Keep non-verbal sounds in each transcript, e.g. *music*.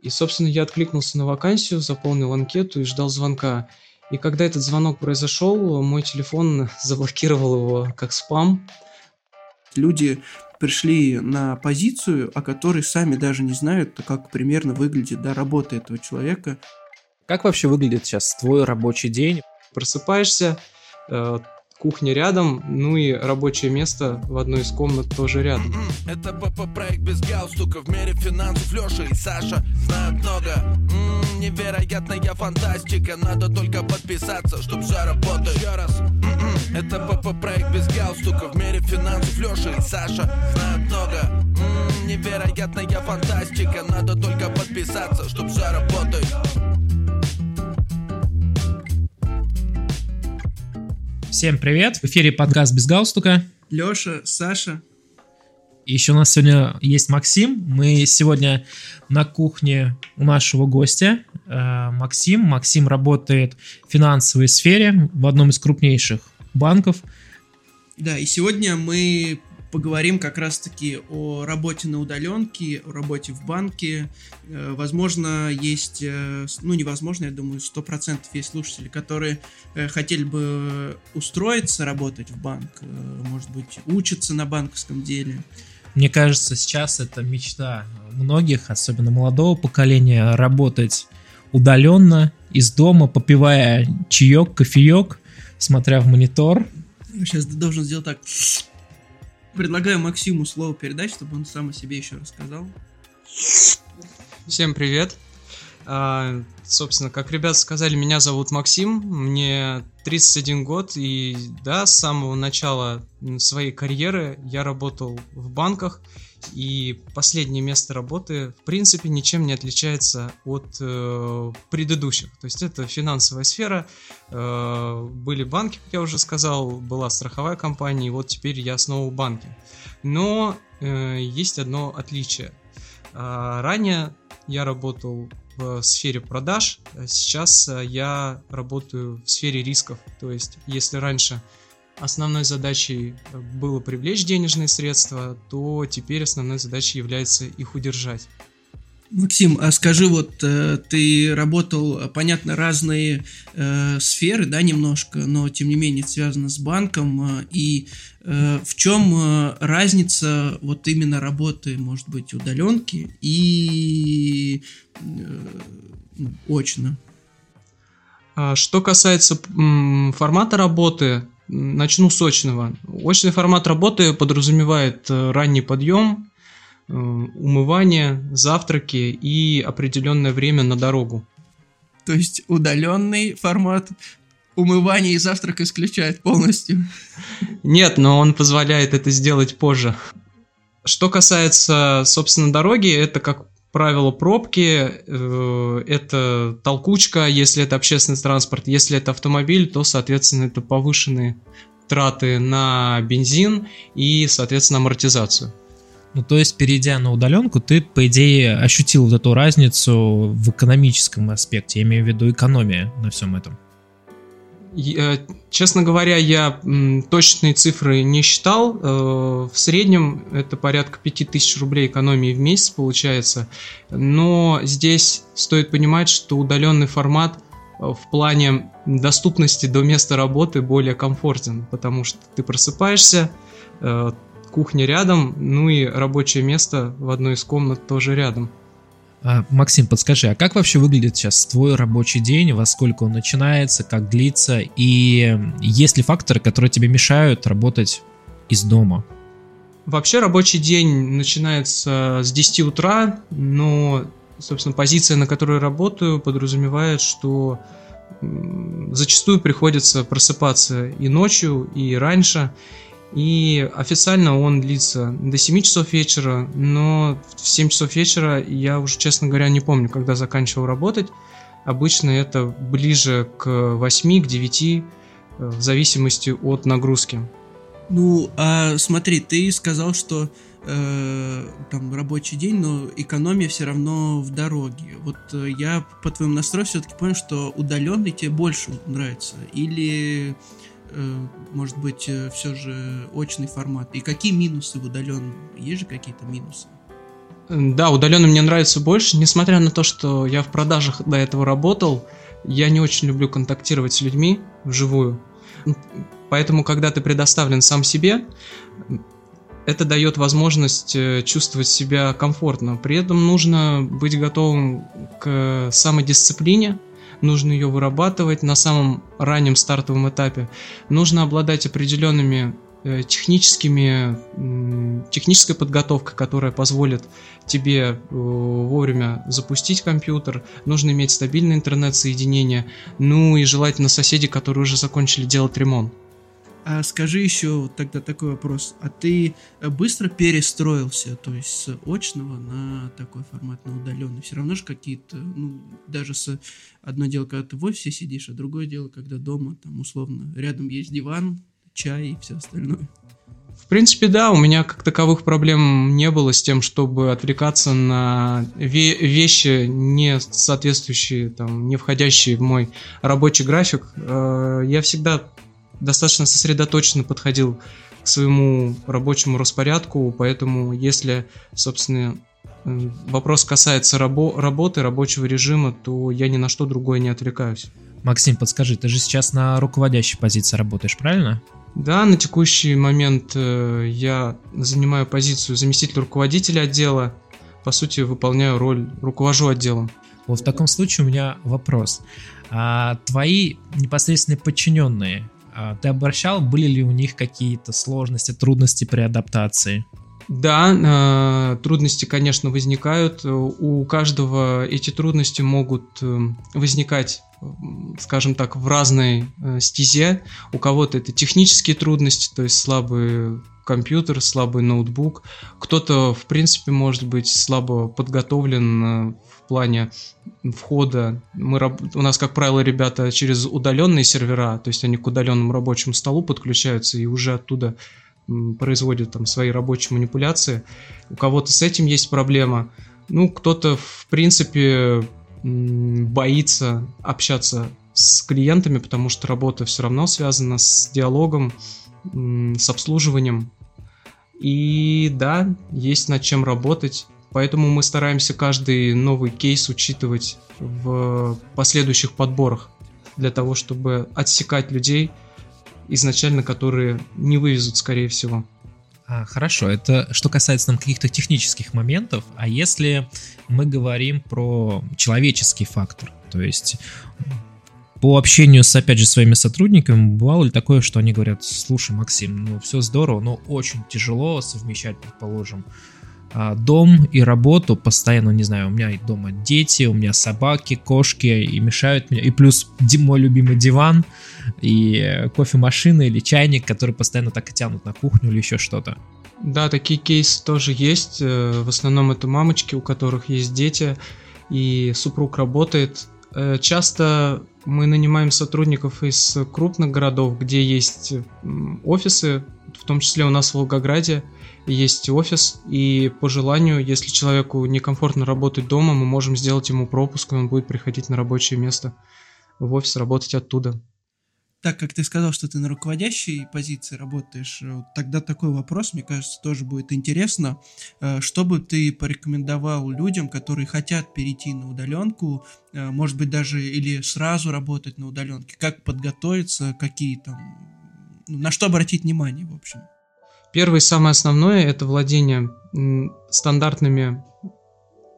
И, собственно, я откликнулся на вакансию, заполнил анкету и ждал звонка. И когда этот звонок произошел, мой телефон *laughs* заблокировал его как спам. Люди пришли на позицию, о которой сами даже не знают, как примерно выглядит да, работа этого человека. Как вообще выглядит сейчас твой рабочий день? Просыпаешься, э, кухня рядом, ну и рабочее место в одной из комнат тоже рядом. Это ПП-проект без галстука в мире финансов Леша и Саша знают много. М-м, невероятная фантастика, надо только подписаться, чтоб все работает. Еще раз. М-м, это ПП-проект без галстука в мире финансов Леша и Саша знают много. М-м, невероятная фантастика, надо только подписаться, чтоб все работает. Всем привет! В эфире подкаст «Без галстука». Леша, Саша. И еще у нас сегодня есть Максим. Мы сегодня на кухне у нашего гостя. Э, Максим. Максим работает в финансовой сфере в одном из крупнейших банков. Да, и сегодня мы поговорим как раз-таки о работе на удаленке, о работе в банке. Э, возможно, есть, э, ну невозможно, я думаю, 100% есть слушатели, которые э, хотели бы устроиться, работать в банк, может быть, учатся на банковском деле. Мне кажется, сейчас это мечта многих, особенно молодого поколения, работать удаленно, из дома, попивая чаек, кофеек, смотря в монитор. Сейчас ты должен сделать так предлагаю Максиму слово передать, чтобы он сам о себе еще рассказал. Всем привет. А, собственно, как ребята сказали, меня зовут Максим, мне 31 год, и да, с самого начала своей карьеры я работал в банках, и последнее место работы, в принципе, ничем не отличается от э, предыдущих. То есть это финансовая сфера, э, были банки, как я уже сказал, была страховая компания, и вот теперь я снова в банке. Но э, есть одно отличие. Э, ранее я работал в сфере продаж, а сейчас э, я работаю в сфере рисков. То есть, если раньше основной задачей э, было привлечь денежные средства, то теперь основной задачей является их удержать. Максим, а скажи, вот э, ты работал, понятно, разные э, сферы, да, немножко, но тем не менее связано с банком. Э, и э, в чем э, разница вот именно работы, может быть, удаленки и э, ну, очно? А что касается формата работы, начну с очного. Очный формат работы подразумевает э, ранний подъем, Э, умывание, завтраки и определенное время на дорогу. То есть удаленный формат умывания и завтрак исключает полностью? Нет, но он позволяет это сделать позже. Что касается, собственно, дороги, это, как правило, пробки, э, это толкучка, если это общественный транспорт. Если это автомобиль, то, соответственно, это повышенные траты на бензин и, соответственно, амортизацию. Ну, то есть, перейдя на удаленку, ты, по идее, ощутил вот эту разницу в экономическом аспекте, я имею в виду экономия на всем этом. Э, честно говоря, я точные цифры не считал. Э, в среднем это порядка 5000 рублей экономии в месяц получается. Но здесь стоит понимать, что удаленный формат э, в плане доступности до места работы более комфортен, потому что ты просыпаешься, кухня рядом, ну и рабочее место в одной из комнат тоже рядом. А, Максим, подскажи, а как вообще выглядит сейчас твой рабочий день, во сколько он начинается, как длится, и есть ли факторы, которые тебе мешают работать из дома? Вообще рабочий день начинается с 10 утра, но, собственно, позиция, на которой работаю, подразумевает, что зачастую приходится просыпаться и ночью, и раньше, и официально он длится до 7 часов вечера, но в 7 часов вечера я уже, честно говоря, не помню, когда заканчивал работать. Обычно это ближе к 8, к 9, э, в зависимости от нагрузки. Ну, а смотри, ты сказал, что э, там рабочий день, но экономия все равно в дороге. Вот э, я по твоему настрою все-таки понял, что удаленный тебе больше нравится. Или может быть, э, все же очный формат? И какие минусы в удаленном? Есть же какие-то минусы? Да, удаленно мне нравится больше, несмотря на то, что я в продажах до этого работал, я не очень люблю контактировать с людьми вживую. Поэтому, когда ты предоставлен сам себе, это дает возможность э, чувствовать себя комфортно. При этом нужно быть готовым к самодисциплине, нужно ее вырабатывать на самом раннем стартовом этапе. Нужно обладать определенными э, техническими, технической подготовкой, которая позволит тебе э, вовремя запустить компьютер, нужно иметь стабильное интернет-соединение, ну и желательно соседи, которые уже закончили делать ремонт. А скажи еще тогда такой вопрос. А ты быстро перестроился, то есть с очного на такой формат, на удаленный? Все равно же какие-то, ну, даже с... Одно дело, когда ты в офисе сидишь, а другое дело, когда дома, там, условно, рядом есть диван, чай и все остальное. В принципе, да, у меня как таковых проблем не было с тем, чтобы отвлекаться на ве- вещи, не соответствующие, там, не входящие в мой рабочий график. Э, я всегда достаточно сосредоточенно подходил к своему рабочему распорядку, поэтому если, собственно, вопрос касается рабо- работы, рабочего режима, то я ни на что другое не отвлекаюсь. Максим, подскажи, ты же сейчас на руководящей позиции работаешь, правильно? Да, на текущий момент э, я занимаю позицию заместителя руководителя отдела, по сути, выполняю роль, руковожу отделом. Вот в таком случае у меня вопрос. А твои непосредственные подчиненные, ты обращал, были ли у них какие-то сложности, трудности при адаптации? Да, э, трудности, конечно, возникают. У каждого эти трудности могут э, возникать, скажем так, в разной э, стезе. У кого-то это технические трудности, то есть слабый компьютер, слабый ноутбук. Кто-то, в принципе, может быть слабо подготовлен в плане входа. Мы, у нас, как правило, ребята через удаленные сервера, то есть они к удаленному рабочему столу подключаются и уже оттуда производят там свои рабочие манипуляции. У кого-то с этим есть проблема. Ну, кто-то, в принципе, боится общаться с клиентами, потому что работа все равно связана с диалогом, с обслуживанием. И да, есть над чем работать. Поэтому мы стараемся каждый новый кейс учитывать в последующих подборах для того, чтобы отсекать людей изначально, которые не вывезут, скорее всего. А, хорошо, это что касается там каких-то технических моментов, а если мы говорим про человеческий фактор, то есть по общению с, опять же, своими сотрудниками, бывало ли такое, что они говорят, слушай, Максим, ну все здорово, но очень тяжело совмещать, предположим, а, дом и работу постоянно, не знаю, у меня дома дети, у меня собаки, кошки и мешают мне. И плюс мой любимый диван и кофемашина или чайник, которые постоянно так и тянут на кухню или еще что-то. Да, такие кейсы тоже есть. Э, в основном это мамочки, у которых есть дети, и супруг работает. Э, часто мы нанимаем сотрудников из крупных городов, где есть офисы, в том числе у нас в Волгограде есть офис, и по желанию, если человеку некомфортно работать дома, мы можем сделать ему пропуск, и он будет приходить на рабочее место в офис, работать оттуда. Так как ты сказал, что ты на руководящей позиции работаешь, э, тогда такой вопрос, мне кажется, тоже будет интересно. Э, что бы ты порекомендовал людям, которые хотят перейти на удаленку, э, может быть, даже или сразу работать на удаленке? Как подготовиться, какие там... Ну, на что обратить внимание, в общем? Первое и самое основное – это владение стандартными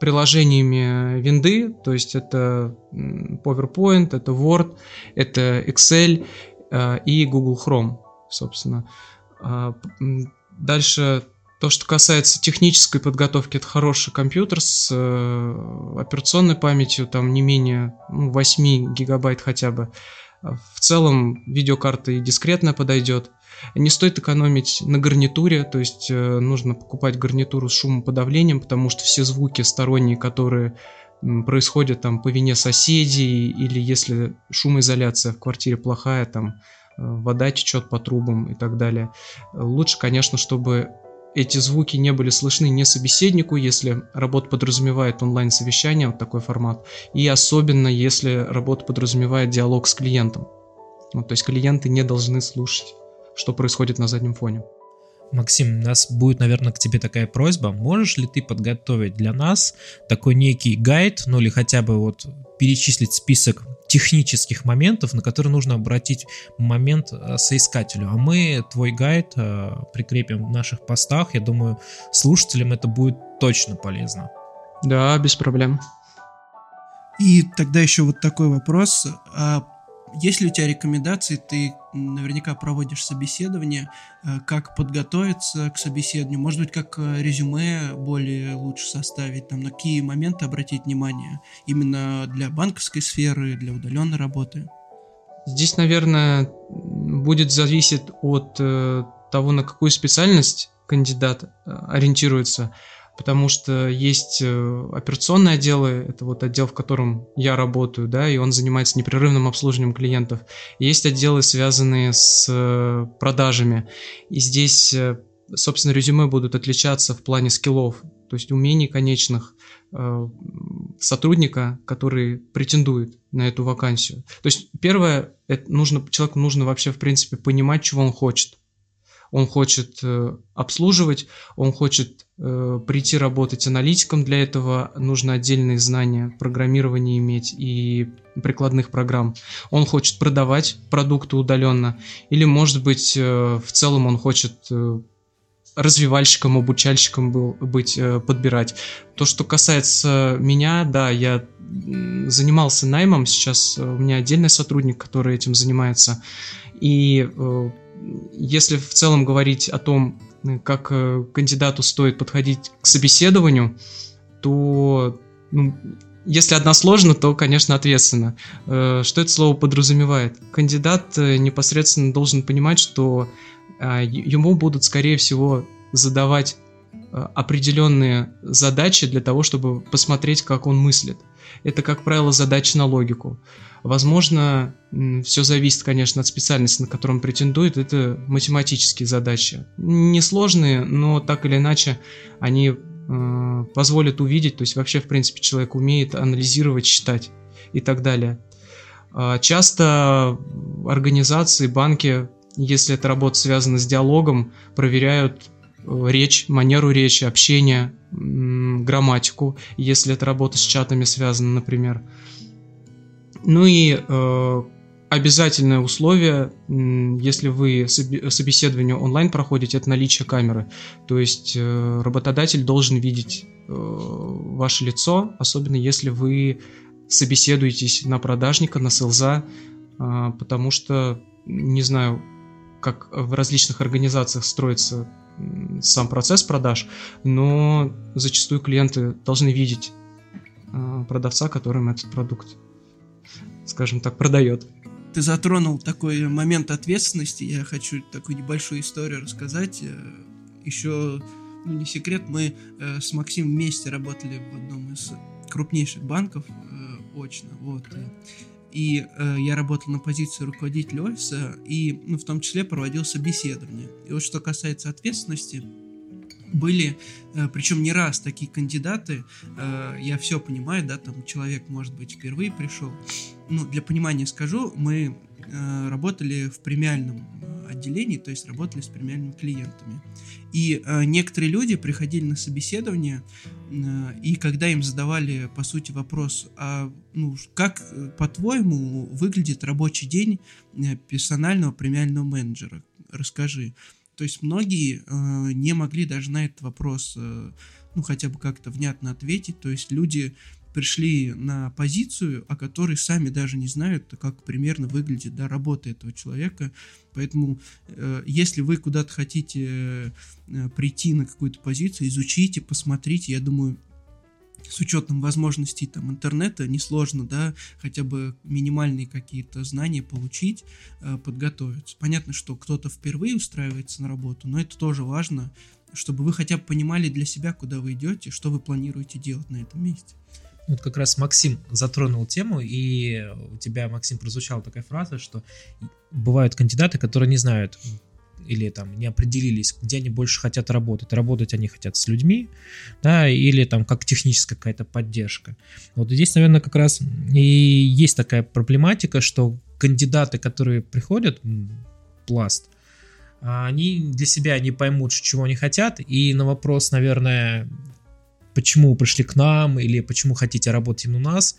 приложениями винды, то есть это PowerPoint, это Word, это Excel э, и Google Chrome, собственно. А, дальше то, что касается технической подготовки, это хороший компьютер с э, операционной памятью, там не менее ну, 8 гигабайт хотя бы. В целом видеокарта и дискретная подойдет. Не стоит экономить на гарнитуре, то есть э, нужно покупать гарнитуру с шумоподавлением, потому что все звуки сторонние, которые происходят там по вине соседей, или если шумоизоляция в квартире плохая, там э, вода течет по трубам и так далее. Лучше, конечно, чтобы эти звуки не были слышны не собеседнику, если работа подразумевает онлайн-совещание, вот такой формат, и особенно если работа подразумевает диалог с клиентом. Ну, то есть клиенты не должны слушать что происходит на заднем фоне. Максим, у нас будет, наверное, к тебе такая просьба. Можешь ли ты подготовить для нас такой некий гайд, ну или хотя бы вот перечислить список технических моментов, на которые нужно обратить момент э, соискателю. А мы твой гайд э, прикрепим в наших постах. Я думаю, слушателям это будет точно полезно. Да, без проблем. И тогда еще вот такой вопрос. А есть ли у тебя рекомендации, ты наверняка проводишь собеседование, э, как подготовиться к собеседованию, может быть, как э, резюме более лучше составить, там, на какие моменты обратить внимание? Именно для банковской сферы, для удаленной работы? Здесь, наверное, будет зависеть от э, того, на какую специальность кандидат ориентируется потому что есть э, операционные отделы, это вот отдел, в котором я работаю, да, и он занимается непрерывным обслуживанием клиентов. Есть отделы, связанные с э, продажами, и здесь, э, собственно, резюме будут отличаться в плане скиллов, то есть умений конечных сотрудника, который претендует на эту вакансию. То есть первое, это нужно, человеку нужно вообще, в принципе, понимать, чего он хочет он хочет э, обслуживать, он хочет э, прийти работать аналитиком, для этого нужно отдельные знания программирования иметь и прикладных программ. Он хочет продавать продукты удаленно, или, может быть, э, в целом он хочет развивальщиком, обучальщиком был, быть, подбирать. То, что касается меня, да, я занимался наймом, сейчас у меня отдельный сотрудник, который этим занимается, и если в целом говорить о том, как э, кандидату стоит подходить к собеседованию, то ну, если односложно, то, конечно, ответственно. Э, что это слово подразумевает? Кандидат э, непосредственно должен понимать, что ему будут, скорее всего, задавать определенные задачи для того, чтобы посмотреть, как он мыслит. Это, как правило, задачи на логику. Возможно, все зависит, конечно, от специальности, на которую он претендует. Это математические задачи. Несложные, но так или иначе они э, позволят увидеть, то есть вообще, в принципе, человек умеет анализировать, считать и так далее. А часто организации, банки, если эта работа связана с диалогом, проверяют э, речь, манеру речи, общение, грамматику, если это работа с чатами связана, например. Ну и э, обязательное условие, если вы собеседование онлайн проходите, это наличие камеры. То есть э, работодатель должен видеть э, ваше лицо, особенно если вы собеседуетесь на продажника, на селза, э, потому что, не знаю, как в различных организациях строится сам процесс продаж, но зачастую клиенты должны видеть э, продавца, которым этот продукт скажем так, продает. Ты затронул такой момент ответственности. Я хочу такую небольшую историю рассказать. Э, Еще, ну не секрет, мы э, с Максимом вместе работали в одном из крупнейших банков э, очно. Вот. И э, я работал на позиции руководителя офиса и ну, в том числе проводил собеседование. И вот что касается ответственности, были, э, причем не раз такие кандидаты, э, я все понимаю, да, там человек, может быть, впервые пришел. Ну, для понимания скажу, мы работали в премиальном отделении, то есть работали с премиальными клиентами. И некоторые люди приходили на собеседование, и когда им задавали, по сути, вопрос, а ну, как, по-твоему, выглядит рабочий день персонального премиального менеджера? Расскажи. То есть многие э, не могли даже на этот вопрос, э, ну, хотя бы как-то внятно ответить. То есть люди пришли на позицию, о которой сами даже не знают, как примерно выглядит да, работа этого человека. Поэтому, э, если вы куда-то хотите э, прийти на какую-то позицию, изучите, посмотрите, я думаю, с учетом возможностей там интернета несложно, да, хотя бы минимальные какие-то знания получить, э, подготовиться. Понятно, что кто-то впервые устраивается на работу, но это тоже важно, чтобы вы хотя бы понимали для себя, куда вы идете, что вы планируете делать на этом месте. Вот как раз Максим затронул тему, и у тебя, Максим, прозвучала такая фраза, что бывают кандидаты, которые не знают, или там не определились, где они больше хотят работать. Работать они хотят с людьми, да, или там как техническая какая-то поддержка. Вот здесь, наверное, как раз и есть такая проблематика, что кандидаты, которые приходят, пласт, они для себя не поймут, чего они хотят, и на вопрос, наверное, почему вы пришли к нам или почему хотите работать именно у нас,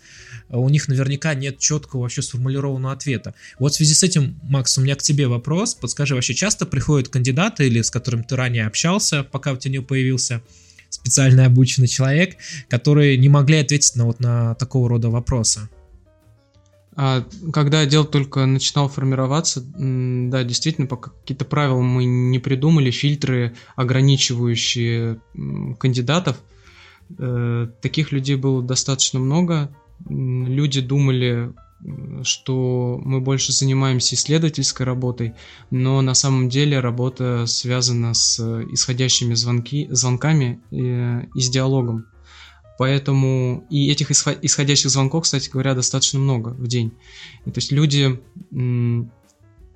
у них наверняка нет четкого вообще сформулированного ответа. Вот в связи с этим, Макс, у меня к тебе вопрос. Подскажи, вообще часто приходят кандидаты или с которыми ты ранее общался, пока у тебя не появился специально обученный человек, которые не могли ответить на вот на такого рода вопросы? А, когда отдел только начинал формироваться, да, действительно, пока какие-то правила мы не придумали, фильтры, ограничивающие кандидатов – Э, таких людей было достаточно много. Люди думали, что мы больше занимаемся исследовательской работой, но на самом деле работа связана с исходящими звонки, звонками и, э, и с диалогом. Поэтому и этих исходящих звонков, кстати говоря, достаточно много в день. И, то есть люди,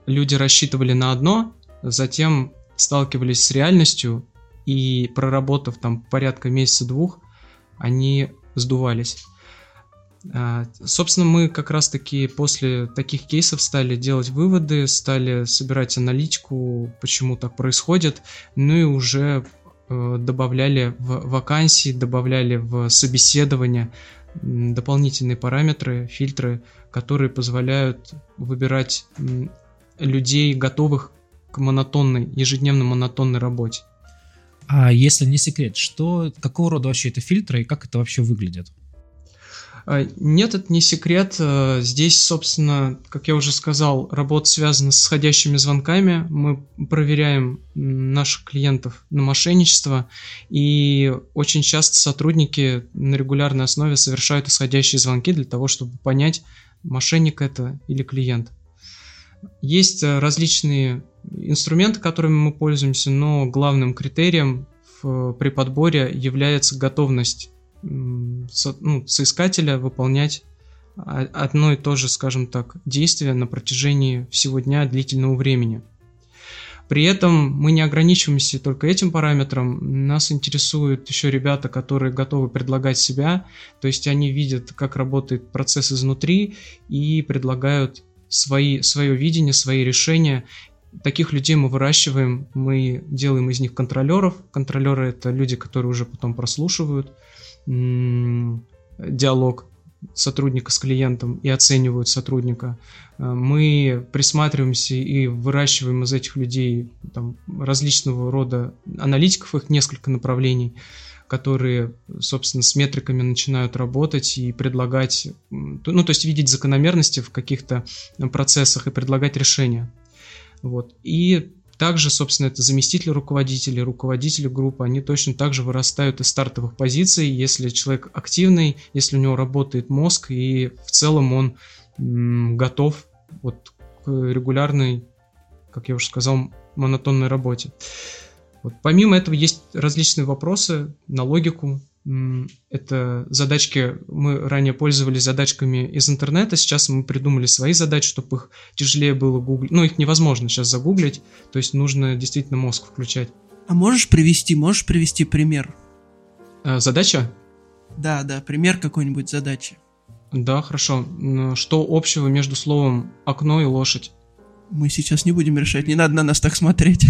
люди рассчитывали на одно, затем сталкивались с реальностью и проработав там порядка месяца-двух, они сдувались. А, собственно, мы как раз-таки после таких кейсов стали делать выводы, стали собирать аналитику, почему так происходит, ну и уже э, добавляли в вакансии, добавляли в собеседование дополнительные параметры, фильтры, которые позволяют выбирать людей, готовых к монотонной, ежедневно монотонной работе. А если не секрет, что, какого рода вообще это фильтры и как это вообще выглядит? А, нет, это не секрет. А, здесь, собственно, как я уже сказал, работа связана с сходящими звонками. Мы проверяем наших клиентов на мошенничество, и очень часто сотрудники на регулярной основе совершают исходящие звонки для того, чтобы понять, мошенник это или клиент. Есть э, различные инструменты, которыми мы пользуемся, но главным критерием в, при подборе является готовность со, ну, соискателя выполнять одно и то же, скажем так, действие на протяжении всего дня длительного времени. При этом мы не ограничиваемся только этим параметром, нас интересуют еще ребята, которые готовы предлагать себя, то есть они видят, как работает процесс изнутри и предлагают свои, свое видение, свои решения. Таких людей мы выращиваем, мы делаем из них контролеров. Контролеры это люди, которые уже потом прослушивают диалог сотрудника с клиентом и оценивают сотрудника. Э, мы присматриваемся и выращиваем из этих людей там, различного рода аналитиков, их несколько направлений которые, собственно, с метриками начинают работать и предлагать, ну, то есть видеть закономерности в каких-то процессах и предлагать решения. Вот. И также, собственно, это заместители руководителей, руководители группы, они точно так же вырастают из стартовых позиций, если человек активный, если у него работает мозг, и в целом он м, готов вот к регулярной, как я уже сказал, монотонной работе. Вот. Помимо этого есть различные вопросы на логику. Это задачки, мы ранее пользовались задачками из интернета, сейчас мы придумали свои задачи, чтобы их тяжелее было гуглить. Ну, их невозможно сейчас загуглить, то есть нужно действительно мозг включать. А можешь привести, можешь привести пример? А, задача? Да, да, пример какой-нибудь задачи. Да, хорошо. Что общего между словом окно и лошадь? Мы сейчас не будем решать, не надо на нас так смотреть.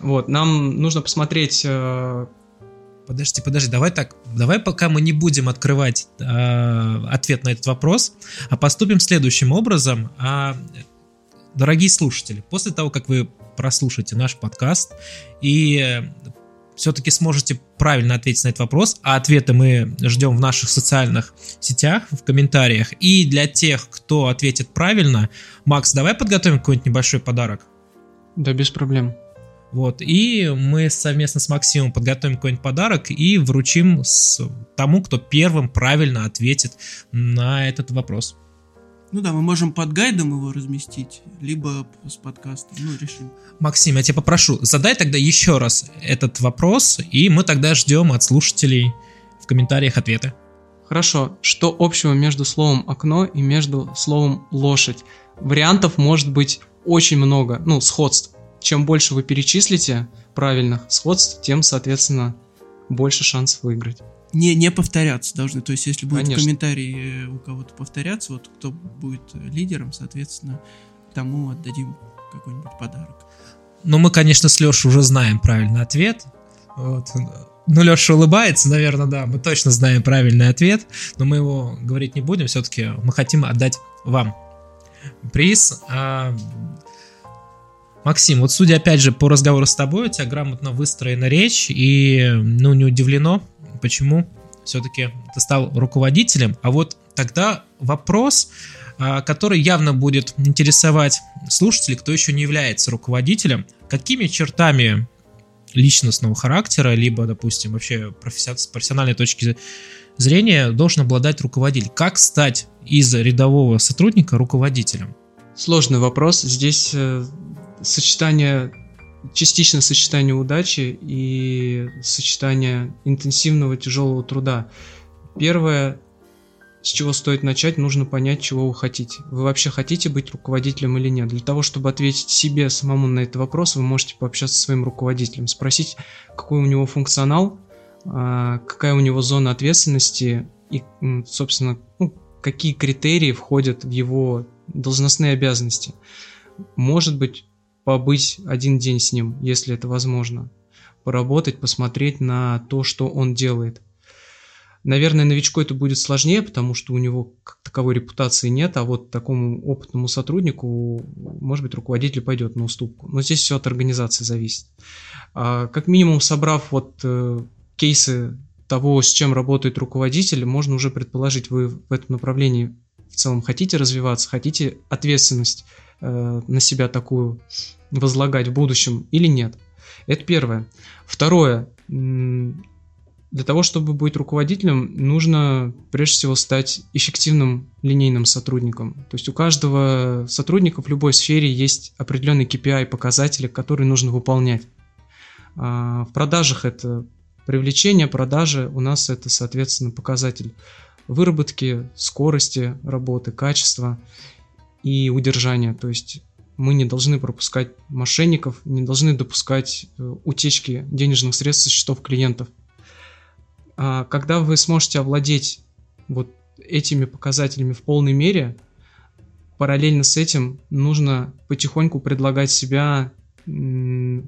Вот, нам нужно посмотреть... Э... Подожди, подожди, давай так, давай пока мы не будем открывать э, ответ на этот вопрос, а поступим следующим образом. А, дорогие слушатели, после того, как вы прослушаете наш подкаст и все-таки сможете правильно ответить на этот вопрос, а ответы мы ждем в наших социальных сетях, в комментариях. И для тех, кто ответит правильно, Макс, давай подготовим какой-нибудь небольшой подарок. Да, без проблем. Вот, и мы совместно с Максимом подготовим какой-нибудь подарок и вручим с тому, кто первым правильно ответит на этот вопрос. Ну да, мы можем под гайдом его разместить, либо с подкастом, ну решим. Максим, я тебя попрошу, задай тогда еще раз этот вопрос, и мы тогда ждем от слушателей в комментариях ответы. Хорошо, что общего между словом окно и между словом лошадь? Вариантов может быть очень много, ну, сходств чем больше вы перечислите правильных сходств, тем, соответственно, больше шансов выиграть. Не, не повторяться должны. То есть, если будет Конечно. комментарий у кого-то повторяться, вот кто будет лидером, соответственно, тому отдадим какой-нибудь подарок. Ну, мы, конечно, с Лешей уже знаем правильный ответ. Вот. Ну, Леша улыбается, наверное, да, мы точно знаем правильный ответ, но мы его говорить не будем, все-таки мы хотим отдать вам приз. А, Максим, вот судя опять же по разговору с тобой, у тебя грамотно выстроена речь, и ну не удивлено, почему все-таки ты стал руководителем. А вот тогда вопрос, а, который явно будет интересовать слушателей, кто еще не является руководителем, какими чертами личностного характера, либо, допустим, вообще с профессиональной точки зрения должен обладать руководитель. Как стать из рядового сотрудника руководителем? Сложный вопрос. Здесь э, сочетание, частично сочетание удачи и сочетание интенсивного тяжелого труда. Первое, с чего стоит начать, нужно понять, чего вы хотите. Вы вообще хотите быть руководителем или нет? Для того, чтобы ответить себе самому на этот вопрос, вы можете пообщаться со своим руководителем, спросить, какой у него функционал, а, какая у него зона ответственности и, собственно, ну, какие критерии входят в его должностные обязанности. Может быть, побыть один день с ним, если это возможно. Поработать, посмотреть на то, что он делает. Наверное, новичку это будет сложнее, потому что у него как таковой репутации нет, а вот такому опытному сотруднику, может быть, руководитель пойдет на уступку. Но здесь все от организации зависит. А, как минимум, собрав вот э, кейсы того, с чем работает руководитель, можно уже предположить, вы в этом направлении в целом хотите развиваться, хотите ответственность э, на себя такую возлагать в будущем или нет. Это первое. Второе. Для того, чтобы быть руководителем, нужно прежде всего стать эффективным линейным сотрудником. То есть у каждого сотрудника в любой сфере есть определенный KPI, показатели, которые нужно выполнять. А, в продажах это привлечение, продажи, у нас это, соответственно, показатель выработки, скорости работы, качества и удержания. То есть мы не должны пропускать мошенников, не должны допускать э, утечки денежных средств со счетов клиентов. А когда вы сможете овладеть вот этими показателями в полной мере, параллельно с этим нужно потихоньку предлагать себя ну,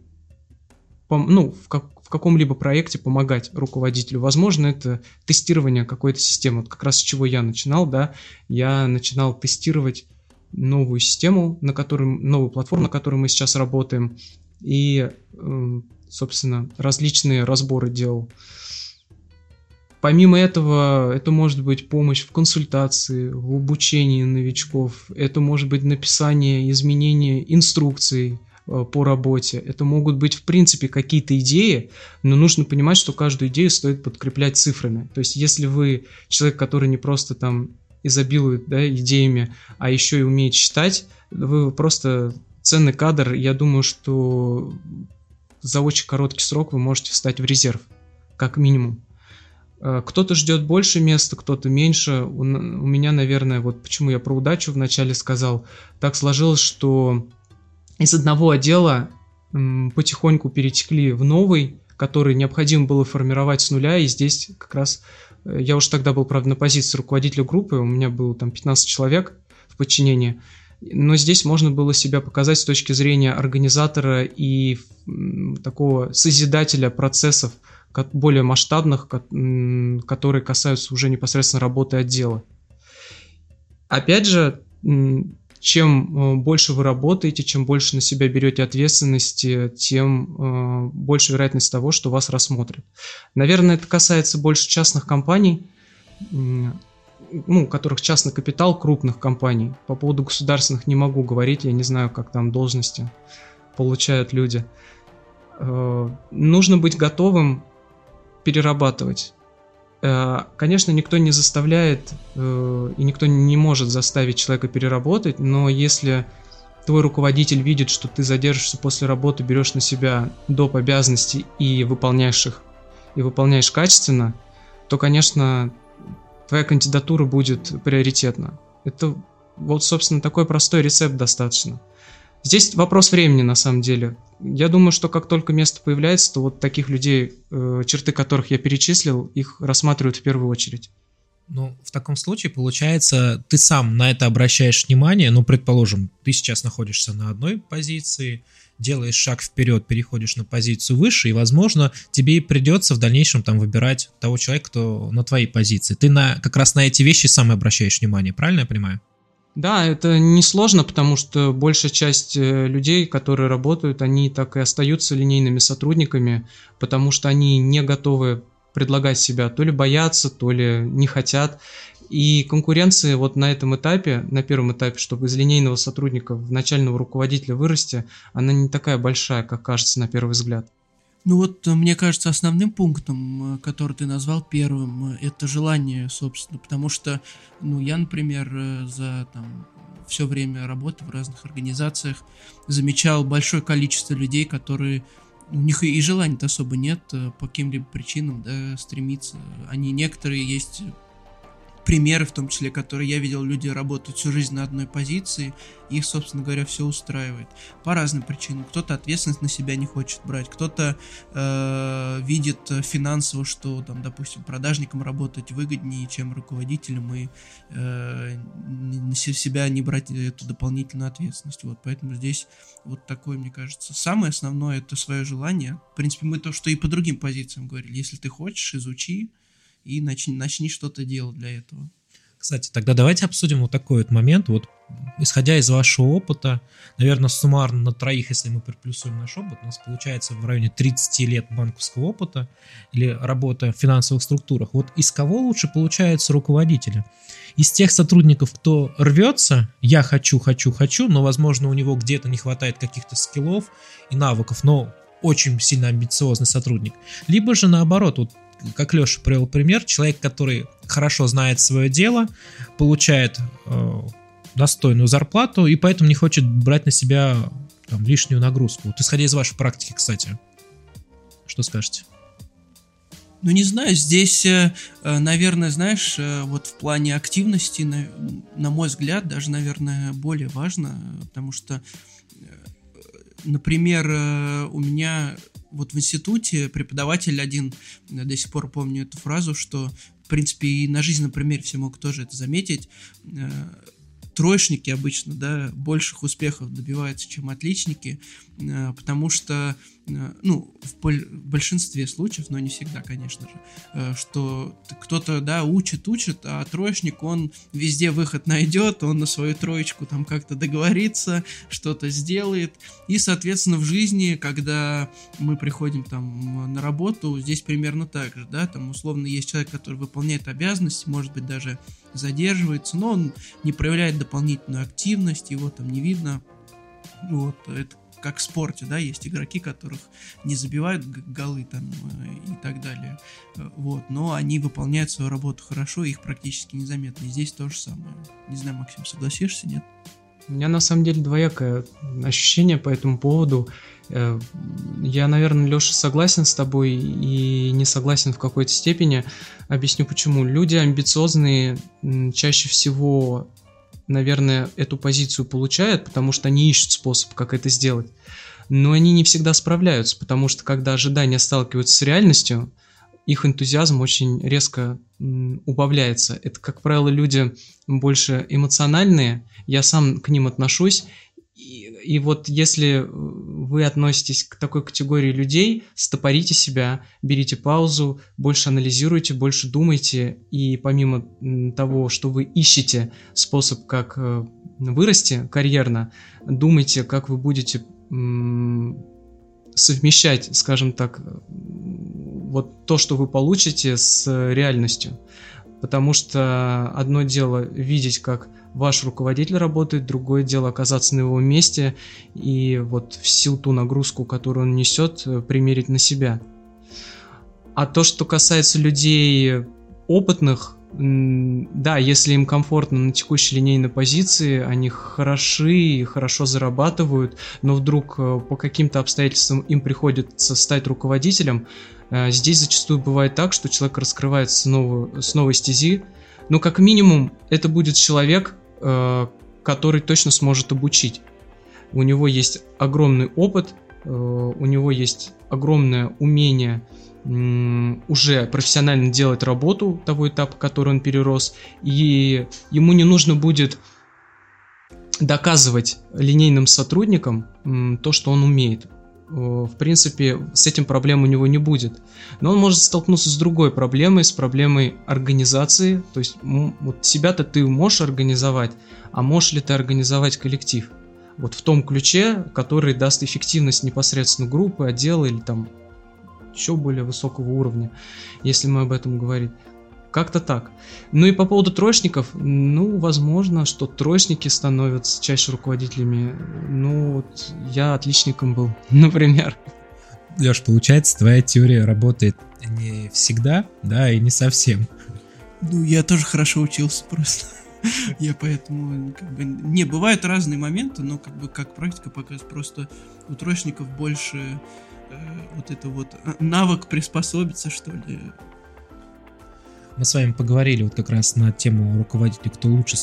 в, как, в каком-либо проекте помогать руководителю. Возможно, это тестирование какой-то системы. Вот как раз с чего я начинал, да, я начинал тестировать новую систему, на которой, новую платформу, на которой мы сейчас работаем, и, эм, собственно, различные разборы делал. Помимо этого, это может быть помощь в консультации, в обучении новичков, это может быть написание, изменение инструкций э, по работе, это могут быть в принципе какие-то идеи, но нужно понимать, что каждую идею стоит подкреплять цифрами. То есть если вы человек, который не просто там изобилует да, идеями, а еще и умеет читать, вы просто ценный кадр. Я думаю, что за очень короткий срок вы можете встать в резерв, как минимум. Э, кто-то ждет больше места, кто-то меньше. У, меня, наверное, вот почему я про удачу вначале сказал, так сложилось, что из одного отдела потихоньку перетекли в новый, который необходимо было формировать с нуля, и здесь как раз я уже тогда был, правда, на позиции руководителя группы, у меня было там 15 человек в подчинении, но здесь можно было себя показать с точки зрения организатора и такого созидателя процессов более масштабных, которые касаются уже непосредственно работы отдела. Опять же, чем э, больше вы работаете, чем больше на себя берете ответственности, тем э, больше вероятность того, что вас рассмотрят. Наверное, это касается больше частных компаний, ну, у которых частный капитал крупных компаний. По поводу государственных не могу говорить, я не знаю, как там должности получают люди. Э, нужно быть готовым перерабатывать конечно, никто не заставляет э, и никто не может заставить человека переработать, но если твой руководитель видит, что ты задержишься после работы, берешь на себя доп. обязанности и выполняешь их, и выполняешь качественно, то, конечно, твоя кандидатура будет приоритетна. Это вот, собственно, такой простой рецепт достаточно. Здесь вопрос времени, на самом деле. Я думаю, что как только место появляется, то вот таких людей, э, черты которых я перечислил, их рассматривают в первую очередь. Ну, в таком случае, получается, ты сам на это обращаешь внимание. Ну, предположим, ты сейчас находишься на одной позиции, делаешь шаг вперед, переходишь на позицию выше, и, возможно, тебе и придется в дальнейшем там выбирать того человека, кто на твоей позиции. Ты на, как раз на эти вещи сам обращаешь внимание, правильно я понимаю? Да, это несложно, потому что большая часть э, людей, которые работают, они так и остаются линейными сотрудниками, потому что они не готовы предлагать себя, то ли боятся, то ли не хотят. И конкуренция вот на этом этапе, на первом этапе, чтобы из линейного сотрудника в начального руководителя вырасти, она не такая большая, как кажется на первый взгляд. Ну вот, э, мне кажется, основным пунктом, э, который ты назвал первым, э, это желание, собственно, потому что, ну, я, например, за там все время работы в разных организациях замечал большое количество людей, которые у них и желания-то особо нет по каким-либо причинам, да, стремиться. Они некоторые есть примеры, в том числе, которые я видел, люди работают всю жизнь на одной позиции, их, собственно говоря, все устраивает. По разным причинам. Кто-то ответственность на себя не хочет брать, кто-то э, видит финансово, что, там, допустим, продажником работать выгоднее, чем руководителем, и э, на себя не брать эту дополнительную ответственность. Вот, поэтому здесь вот такое, мне кажется, самое основное это свое желание. В принципе, мы то, что и по другим позициям говорили. Если ты хочешь, изучи, и начни, начни что-то делать для этого. Кстати, тогда давайте обсудим вот такой вот момент. Вот исходя из вашего опыта, наверное, суммарно на троих, если мы приплюсуем наш опыт, у нас получается в районе 30 лет банковского опыта или работы в финансовых структурах. Вот из кого лучше получаются руководители? Из тех сотрудников, кто рвется, я хочу, хочу, хочу, но, возможно, у него где-то не хватает каких-то скиллов и навыков, но очень сильно амбициозный сотрудник. Либо же наоборот, вот как Леша привел пример, человек, который хорошо знает свое дело, получает э, достойную зарплату и поэтому не хочет брать на себя там, лишнюю нагрузку. Вот исходя из вашей практики, кстати, что скажете? Ну, не знаю, здесь, э, э, наверное, знаешь, э, вот в плане активности, на, на мой взгляд, даже, наверное, более важно, потому что, например, у меня вот в институте преподаватель один, я до сих пор помню эту фразу, что, в принципе, и на жизненном примере все могут тоже это заметить, троечники обычно, да, больших успехов добиваются, чем отличники, э, потому что, э, ну, в большинстве случаев, но не всегда, конечно же, э, что кто-то, да, учит, учит, а троечник, он везде выход найдет, он на свою троечку там как-то договорится, что-то сделает, и, соответственно, в жизни, когда мы приходим там на работу, здесь примерно так же, да, там условно есть человек, который выполняет обязанности, может быть, даже задерживается, но он не проявляет дополнительную активность, его там не видно. Вот, это как в спорте, да, есть игроки, которых не забивают голы там э, и так далее, э, вот, но они выполняют свою работу хорошо, их практически незаметно, и здесь то же самое. Не знаю, Максим, согласишься, нет? У меня на самом деле двоякое ощущение по этому поводу. Э, я, наверное, Леша, согласен с тобой и не согласен в какой-то степени. Объясню почему. Люди амбициозные чаще всего, наверное, эту позицию получают, потому что они ищут способ, как это сделать. Но они не всегда справляются, потому что когда ожидания сталкиваются с реальностью, их энтузиазм очень резко убавляется. Это, как правило, люди больше эмоциональные, я сам к ним отношусь, и, вот если вы относитесь к такой категории людей, стопорите себя, берите паузу, больше анализируйте, больше думайте, и помимо того, что вы ищете способ, как э, вырасти карьерно, думайте, как вы будете совмещать, скажем так, вот то, что вы получите с реальностью. Потому что одно дело видеть, как ваш руководитель работает, другое дело оказаться на его месте и вот всю ту нагрузку, которую он несет, примерить на себя. А то, что касается людей опытных, да, если им комфортно на текущей линейной позиции, они хороши и хорошо зарабатывают, но вдруг э, по каким-то обстоятельствам им приходится стать руководителем, э, здесь зачастую бывает так, что человек раскрывается с, с новой стези, но как минимум это будет человек, э, который точно сможет обучить. У него есть огромный опыт, э, у него есть огромное умение уже профессионально делать работу того этапа, который он перерос, и ему не нужно будет доказывать линейным сотрудникам то, что он умеет. В принципе, с этим проблем у него не будет. Но он может столкнуться с другой проблемой, с проблемой организации. То есть вот себя-то ты можешь организовать, а можешь ли ты организовать коллектив? Вот в том ключе, который даст эффективность непосредственно группы, отдела или там еще более высокого уровня, если мы об этом говорим. Как-то так. Ну и по поводу троечников, ну, возможно, что троечники становятся чаще руководителями. Ну, вот я отличником был, *laughs* например. Леш, получается, твоя теория работает не всегда, да, и не совсем. Ну, я тоже хорошо учился просто. *laughs* Я поэтому, как бы, не, бывают разные моменты, но как бы как практика показывает, просто у троечников больше э, вот это вот э, навык приспособиться, что ли, мы с вами поговорили вот как раз на тему руководителей, кто лучше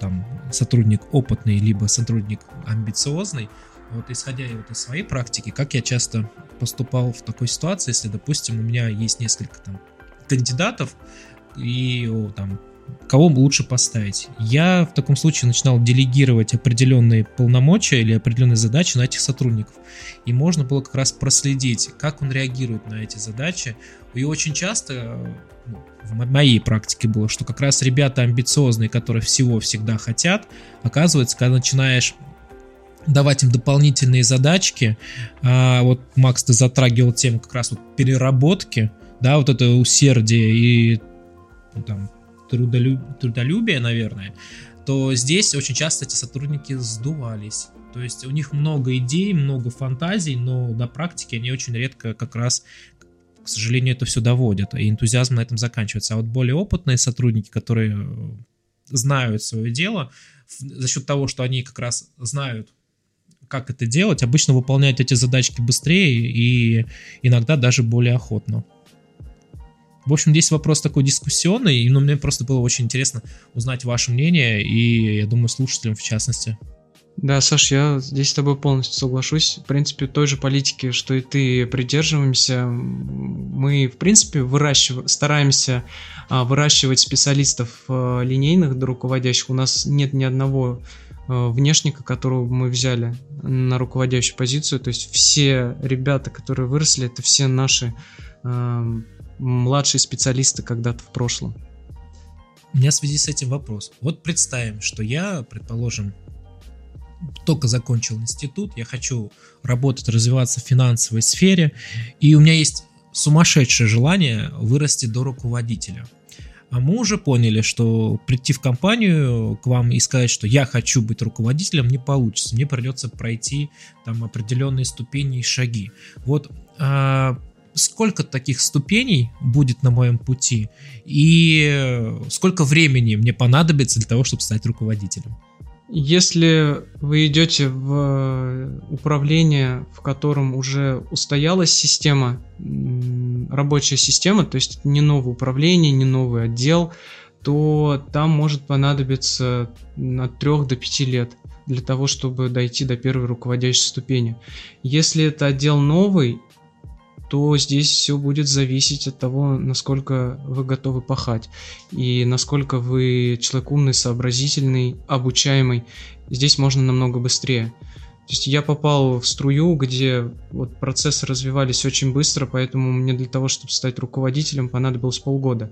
там сотрудник опытный, либо сотрудник амбициозный. Вот исходя вот из своей практики, как я часто поступал в такой ситуации, если, допустим, у меня есть несколько там кандидатов, и там кого лучше поставить. Я в таком случае начинал делегировать определенные полномочия или определенные задачи на этих сотрудников. И можно было как раз проследить, как он реагирует на эти задачи. И очень часто ну, в моей практике было, что как раз ребята амбициозные, которые всего всегда хотят, оказывается, когда начинаешь давать им дополнительные задачки, а, вот Макс, ты затрагивал тему как раз вот переработки, да, вот это усердие и ну, там, трудолюб... трудолюбие, наверное, то здесь очень часто эти сотрудники сдувались. То есть у них много идей, много фантазий, но до практики они очень редко как раз к сожалению, это все доводят, и энтузиазм на этом заканчивается. А вот более опытные сотрудники, которые знают свое дело, за счет того, что они как раз знают, как это делать, обычно выполняют эти задачки быстрее и иногда даже более охотно. В общем, здесь вопрос такой дискуссионный, но мне просто было очень интересно узнать ваше мнение, и я думаю, слушателям в частности. Да, Саш, я здесь с тобой полностью соглашусь. В принципе, той же политики, что и ты, придерживаемся. Мы, в принципе, выращиваем, стараемся а, выращивать специалистов а, линейных руководящих. У нас нет ни одного а, внешника, которого мы взяли на руководящую позицию. То есть все ребята, которые выросли, это все наши а, младшие специалисты когда-то в прошлом. У меня в связи с этим вопрос. Вот представим, что я, предположим, только закончил институт, я хочу работать, развиваться в финансовой сфере, и у меня есть сумасшедшее желание вырасти до руководителя. А мы уже поняли, что прийти в компанию к вам и сказать, что я хочу быть руководителем, не получится. Мне придется пройти там определенные ступени и шаги. Вот а, сколько таких ступеней будет на моем пути и сколько времени мне понадобится для того, чтобы стать руководителем? Если вы идете в управление, в котором уже устоялась система, рабочая система, то есть не новое управление, не новый отдел, то там может понадобиться от 3 до 5 лет для того, чтобы дойти до первой руководящей ступени. Если это отдел новый, то здесь все будет зависеть от того, насколько вы готовы пахать и насколько вы человек умный, сообразительный, обучаемый. Здесь можно намного быстрее. То есть я попал в струю, где вот процессы развивались очень быстро, поэтому мне для того, чтобы стать руководителем, понадобилось полгода.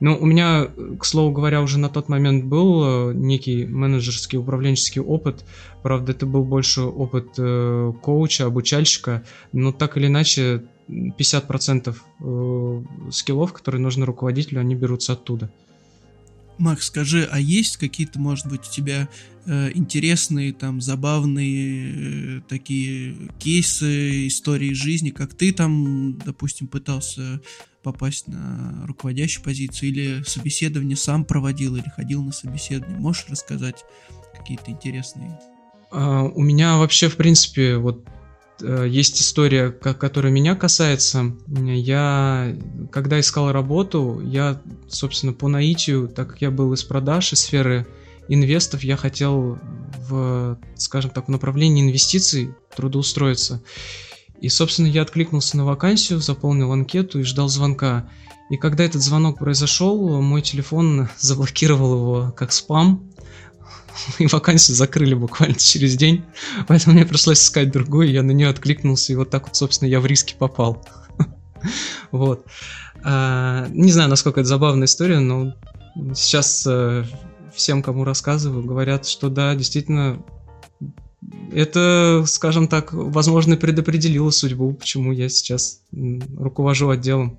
Но у меня, к слову говоря, уже на тот момент был э, некий менеджерский, управленческий опыт. Правда, это был больше опыт э, коуча, обучальщика. Но так или иначе, 50% э, скиллов, которые нужны руководителю, они берутся оттуда. Макс, скажи, а есть какие-то, может быть, у тебя э, интересные, там, забавные э, такие кейсы, истории жизни, как ты там, допустим, пытался попасть на руководящую позицию, или собеседование сам проводил, или ходил на собеседование? Можешь рассказать какие-то интересные? Uh, у меня вообще, в принципе, вот есть история, которая меня касается. Я, когда искал работу, я, собственно, по наитию, так как я был из продаж, из сферы инвестов, я хотел в, скажем так, в направлении инвестиций трудоустроиться. И, собственно, я откликнулся на вакансию, заполнил анкету и ждал звонка. И когда этот звонок произошел, мой телефон *laughs* заблокировал его как спам, *laughs* и вакансию закрыли буквально через день, поэтому мне пришлось искать другую, я на нее откликнулся, и вот так вот, собственно, я в риски попал. *laughs* Вот. А, не знаю, насколько это забавная история, но сейчас э, всем, кому рассказываю, говорят, что да, действительно, это, скажем так, возможно, предопределило судьбу, почему я сейчас руковожу отделом.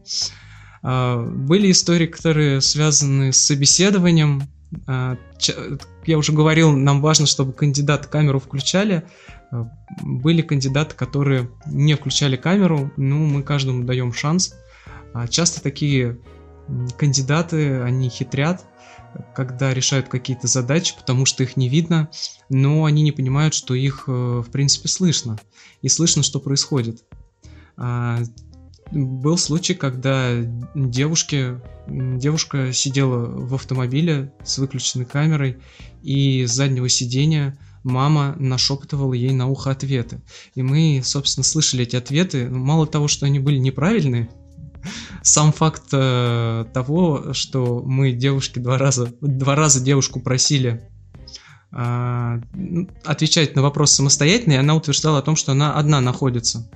А, были истории, которые связаны с собеседованием. А, я уже говорил, нам важно, чтобы кандидаты камеру включали. А, были кандидаты, которые не включали камеру, ну, мы каждому даем шанс. Часто такие кандидаты, они хитрят, когда решают какие-то задачи, потому что их не видно, но они не понимают, что их, э, в принципе, слышно. И слышно, что происходит был случай, когда девушке, девушка сидела в автомобиле с выключенной камерой, и с заднего сидения мама нашептывала ей на ухо ответы. И мы, собственно, слышали эти ответы. Мало того, что они были неправильные, *laughs* сам факт э, того, что мы девушке два раза, два раза девушку просили э, отвечать на вопрос самостоятельно, и она утверждала о том, что она одна находится.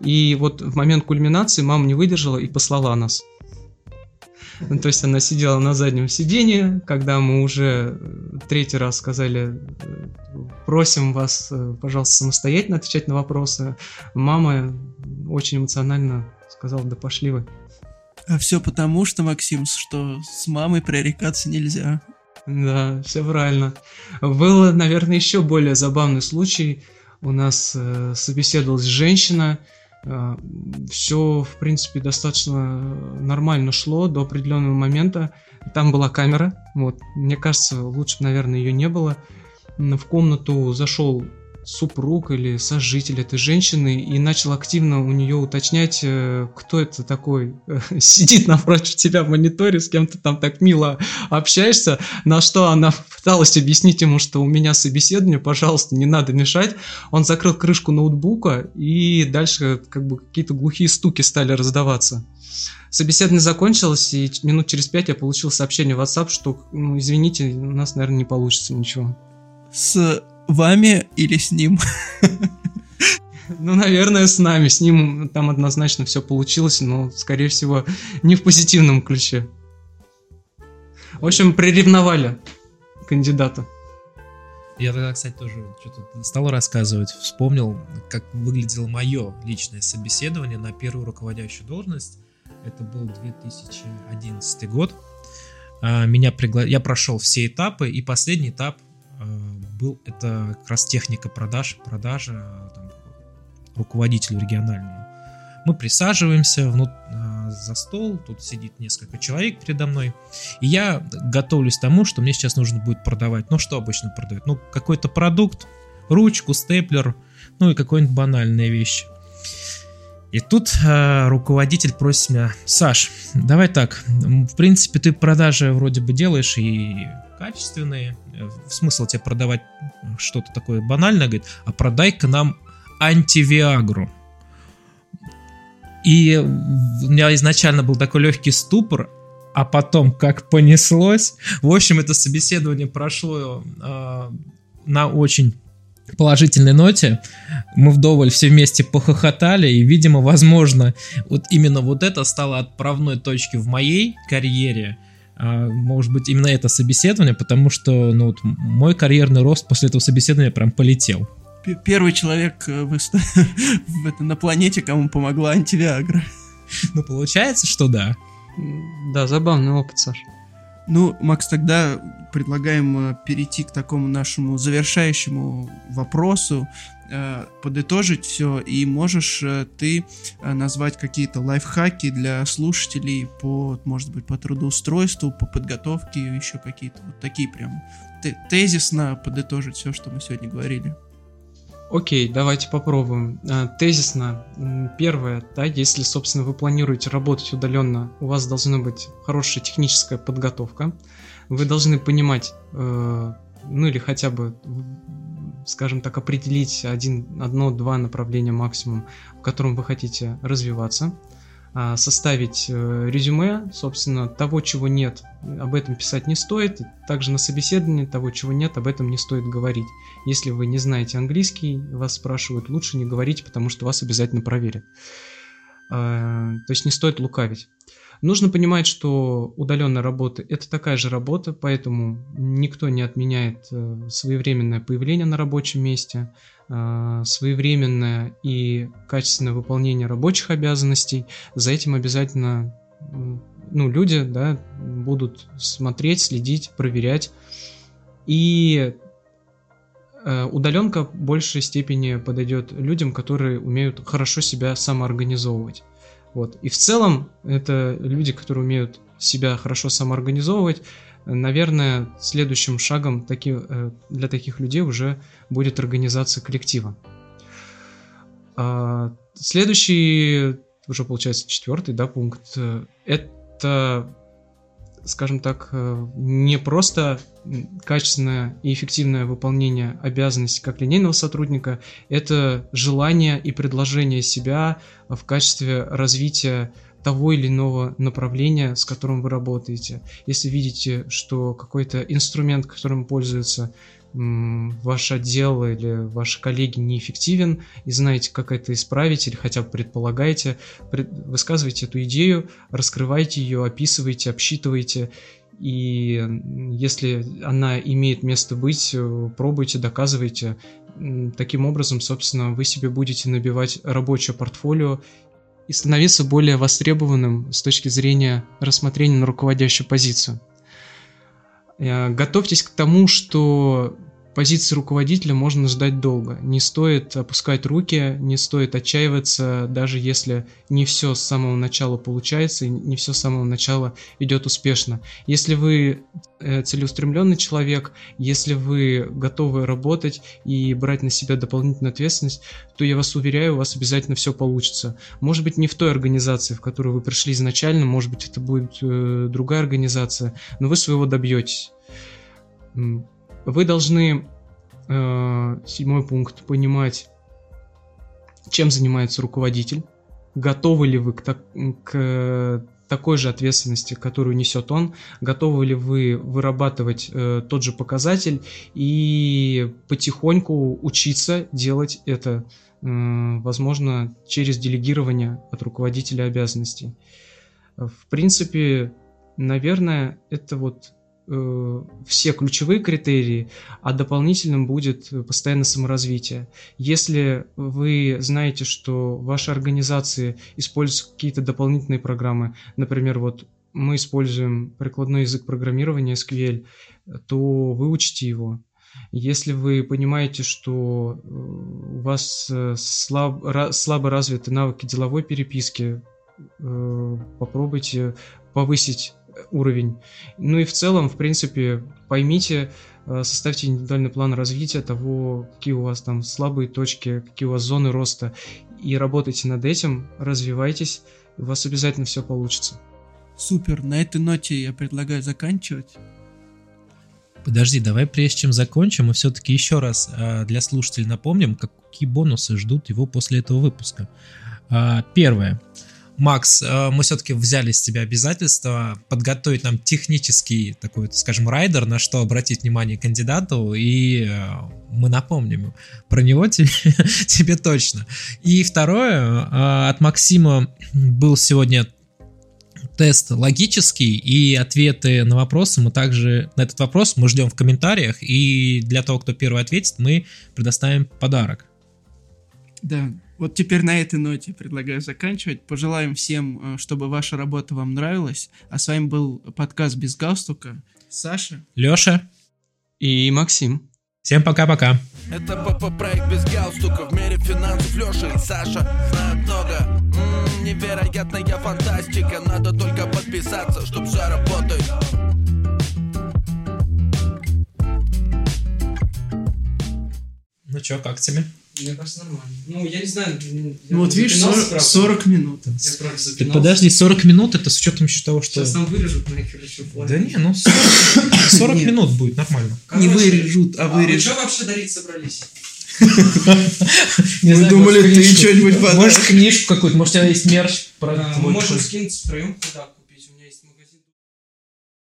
И вот в момент кульминации мама не выдержала и послала нас. Ну, то есть она сидела на заднем сиденье, когда мы уже э, третий раз сказали, э, просим вас, э, пожалуйста, самостоятельно отвечать на вопросы. Мама очень эмоционально сказала, да пошли вы. А все потому, что, Максим, что с мамой пререкаться нельзя. Да, все правильно. Был, наверное, еще более забавный случай. У нас э, собеседовалась женщина, Э, все, в принципе, достаточно нормально шло до определенного момента. Там была камера, вот, мне кажется, лучше, наверное, ее не было. В комнату зашел супруг или сожитель этой женщины и начал активно у нее уточнять, э, кто это такой *laughs* сидит напротив тебя в мониторе, с кем ты там так мило общаешься, на что она пыталась объяснить ему, что у меня собеседование, пожалуйста, не надо мешать. Он закрыл крышку ноутбука и дальше как бы какие-то глухие стуки стали раздаваться. Собеседование закончилось, и минут через пять я получил сообщение в WhatsApp, что, ну, извините, у нас, наверное, не получится ничего. С вами или с ним? *laughs* Ну, наверное, с нами. С ним там однозначно все получилось, но, скорее всего, не в позитивном ключе. В общем, приревновали кандидата. Я тогда, кстати, тоже что-то стал рассказывать, вспомнил, как выглядело мое личное собеседование на первую руководящую должность. Это был 2011 год. А, меня пригла... Я прошел все этапы, и последний этап был это как раз техника продаж, продажа там, руководителю региональному. Мы присаживаемся внут, а, за стол, тут сидит несколько человек передо мной, и я готовлюсь к тому, что мне сейчас нужно будет продавать. Ну, что обычно продают? Ну, какой-то продукт, ручку, степлер, ну и какой-нибудь банальная вещь. И тут э, руководитель просит меня, Саш, давай так, в принципе, ты продажи вроде бы делаешь и качественные, э, смысл тебе продавать что-то такое банальное, говорит, а продай-ка нам антивиагру. И у меня изначально был такой легкий ступор, а потом как понеслось. В общем, это собеседование прошло э, на очень положительной ноте. Мы вдоволь все вместе похохотали, и, видимо, возможно, вот именно вот это стало отправной точкой в моей карьере. А, может быть, именно это собеседование, потому что ну, вот, мой карьерный рост после этого собеседования прям полетел. Первый человек э, в, *laughs* в, на планете, кому помогла антивиагра. Ну, получается, что да. Да, забавный опыт, Саш. Ну, Макс, тогда предлагаем э, перейти к такому нашему завершающему вопросу, подытожить все, и можешь э, ты назвать какие-то лайфхаки для слушателей по, может быть, по трудоустройству, по подготовке, еще какие-то вот такие прям тезисно подытожить все, что мы сегодня говорили. Окей, давайте попробуем. Тезисно. Первое, да, если, собственно, вы планируете работать удаленно, у вас должна быть хорошая техническая подготовка. Вы должны понимать, э, ну или хотя бы, скажем так, определить один, одно-два направления максимум, в котором вы хотите развиваться, а, составить э, резюме, собственно, того, чего нет, об этом писать не стоит. Также на собеседовании того, чего нет, об этом не стоит говорить. Если вы не знаете английский, вас спрашивают, лучше не говорить, потому что вас обязательно проверят. А, то есть не стоит лукавить. Нужно понимать, что удаленная работа – это такая же работа, поэтому никто не отменяет э, своевременное появление на рабочем месте, э, своевременное и качественное выполнение рабочих обязанностей. За этим обязательно ну, люди да, будут смотреть, следить, проверять. И э, удаленка в большей степени подойдет людям, которые умеют хорошо себя самоорганизовывать. Вот. И в целом это люди, которые умеют себя хорошо самоорганизовывать. Наверное, следующим шагом таки, э, для таких людей уже будет организация коллектива. А, следующий, уже получается четвертый да, пункт, э, это скажем так, э, не просто качественное и эффективное выполнение обязанностей как линейного сотрудника, это желание и предложение себя в качестве развития того или иного направления, с которым вы работаете. Если видите, что какой-то инструмент, которым пользуется ваш отдел или ваши коллеги неэффективен и знаете, как это исправить или хотя бы предполагаете, высказывайте эту идею, раскрывайте ее, описывайте, обсчитывайте и если она имеет место быть, э, пробуйте, доказывайте. Таким образом, собственно, вы себе будете набивать рабочее портфолио и становиться более востребованным с точки зрения рассмотрения на руководящую позицию. Э, готовьтесь к тому, что позиции руководителя можно ждать долго. Не стоит опускать руки, не стоит отчаиваться, даже если не все с самого начала получается и не все с самого начала идет успешно. Если вы э, целеустремленный человек, если вы готовы работать и брать на себя дополнительную ответственность, то я вас уверяю, у вас обязательно все получится. Может быть, не в той организации, в которую вы пришли изначально, может быть, это будет э, другая организация, но вы своего добьетесь. Вы должны, э, седьмой пункт, понимать, чем занимается руководитель, готовы ли вы к, так, к такой же ответственности, которую несет он, готовы ли вы вырабатывать э, тот же показатель и потихоньку учиться делать это, э, возможно, через делегирование от руководителя обязанностей. В принципе, наверное, это вот все ключевые критерии, а дополнительным будет постоянное саморазвитие. Если вы знаете, что в вашей организации используются какие-то дополнительные программы, например, вот мы используем прикладной язык программирования SQL, то выучите его. Если вы понимаете, что э, у вас э, слаб, слабо развиты навыки деловой переписки, попробуйте повысить уровень. Ну и в целом, в принципе, поймите, э, составьте индивидуальный план развития того, какие у вас там слабые точки, какие у вас зоны роста, и работайте над этим, развивайтесь, у вас обязательно все получится. Супер, на этой ноте я предлагаю заканчивать. Подожди, давай прежде чем закончим, мы все-таки еще раз э, для слушателей напомним, какие бонусы ждут его после этого выпуска. Э, первое. Макс, э, мы все-таки взяли с тебя обязательство подготовить нам технический такой, скажем, райдер, на что обратить внимание кандидату, и э, мы напомним про него *laughs* тебе, тебе точно. И второе, э, от Максима был сегодня тест логический и ответы на вопросы мы также на этот вопрос мы ждем в комментариях и для того, кто первый ответит, мы предоставим подарок. Да, вот теперь на этой ноте предлагаю заканчивать. Пожелаем всем, э, чтобы ваша работа вам нравилась. А с вами был подкаст без галстука. Саша. Леша. И Максим. Всем пока-пока. Это ПП-проект без галстука В мире финансов Леша и Саша знают много М-м, Невероятная фантастика Надо только подписаться, чтоб все работает Ну чё, как тебе? Мне кажется, нормально. Ну, я не знаю. Ну вот видишь, 40, 40 минут. Я правда Так запинался. подожди, 40 минут это с учетом еще того, что... Сейчас там вырежут нахер еще флаг. Да не, ну 40, 40 *laughs* Нет. минут будет нормально. Не Короче, вырежут, а А вы вырежут. что вообще дарить собрались? Не Мы думали, может, ты что-нибудь Может, подаришь. книжку какую-то, может, у тебя есть мерч А, Мы твой можем скинуть втроем куда